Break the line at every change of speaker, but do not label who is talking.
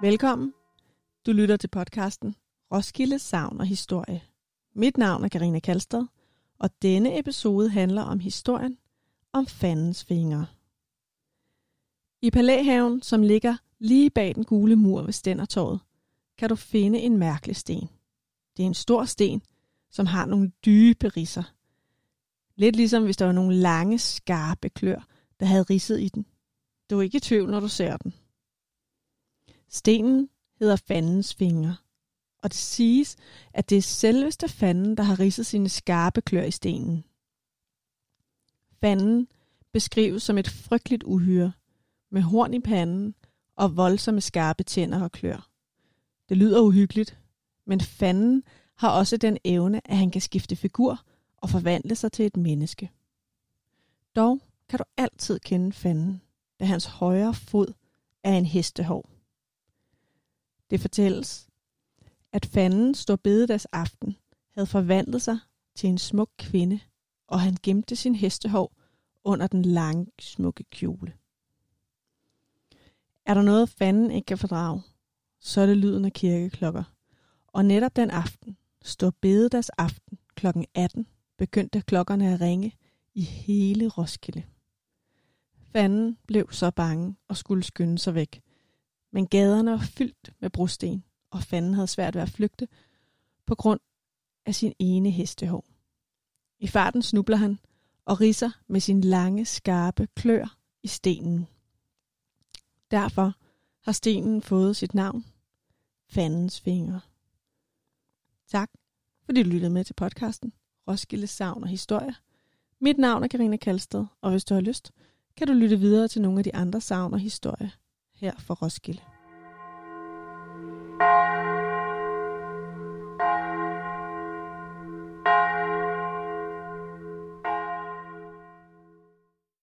Velkommen. Du lytter til podcasten Roskilde Savn og Historie. Mit navn er Karina Kalstad, og denne episode handler om historien om fandens fingre. I Palæhaven, som ligger lige bag den gule mur ved Stændertorvet, kan du finde en mærkelig sten. Det er en stor sten, som har nogle dybe risser. Lidt ligesom hvis der var nogle lange, skarpe klør, der havde ridset i den. Du er ikke i tvivl, når du ser den. Stenen hedder fandens fingre, og det siges, at det er selveste fanden, der har ridset sine skarpe klør i stenen. Fanden beskrives som et frygteligt uhyre, med horn i panden og voldsomme skarpe tænder og klør. Det lyder uhyggeligt, men fanden har også den evne, at han kan skifte figur og forvandle sig til et menneske. Dog kan du altid kende fanden, da hans højre fod er en hestehov. Det fortælles, at fanden stod bededags aften havde forvandlet sig til en smuk kvinde, og han gemte sin hestehov under den lange, smukke kjole. Er der noget, fanden ikke kan fordrage, så er det lyden af kirkeklokker. Og netop den aften, stod bededags aften kl. 18, begyndte klokkerne at ringe i hele Roskilde. Fanden blev så bange og skulle skynde sig væk. Men gaderne var fyldt med brosten, og fanden havde svært ved at flygte på grund af sin ene hestehår. I farten snubler han og risser med sin lange, skarpe klør i stenen. Derfor har stenen fået sit navn, Fandens Fingre. Tak, fordi du lyttede med til podcasten Roskilde Savn og Historie. Mit navn er Karina Kalsted, og hvis du har lyst, kan du lytte videre til nogle af de andre savn og historier her fra Roskilde.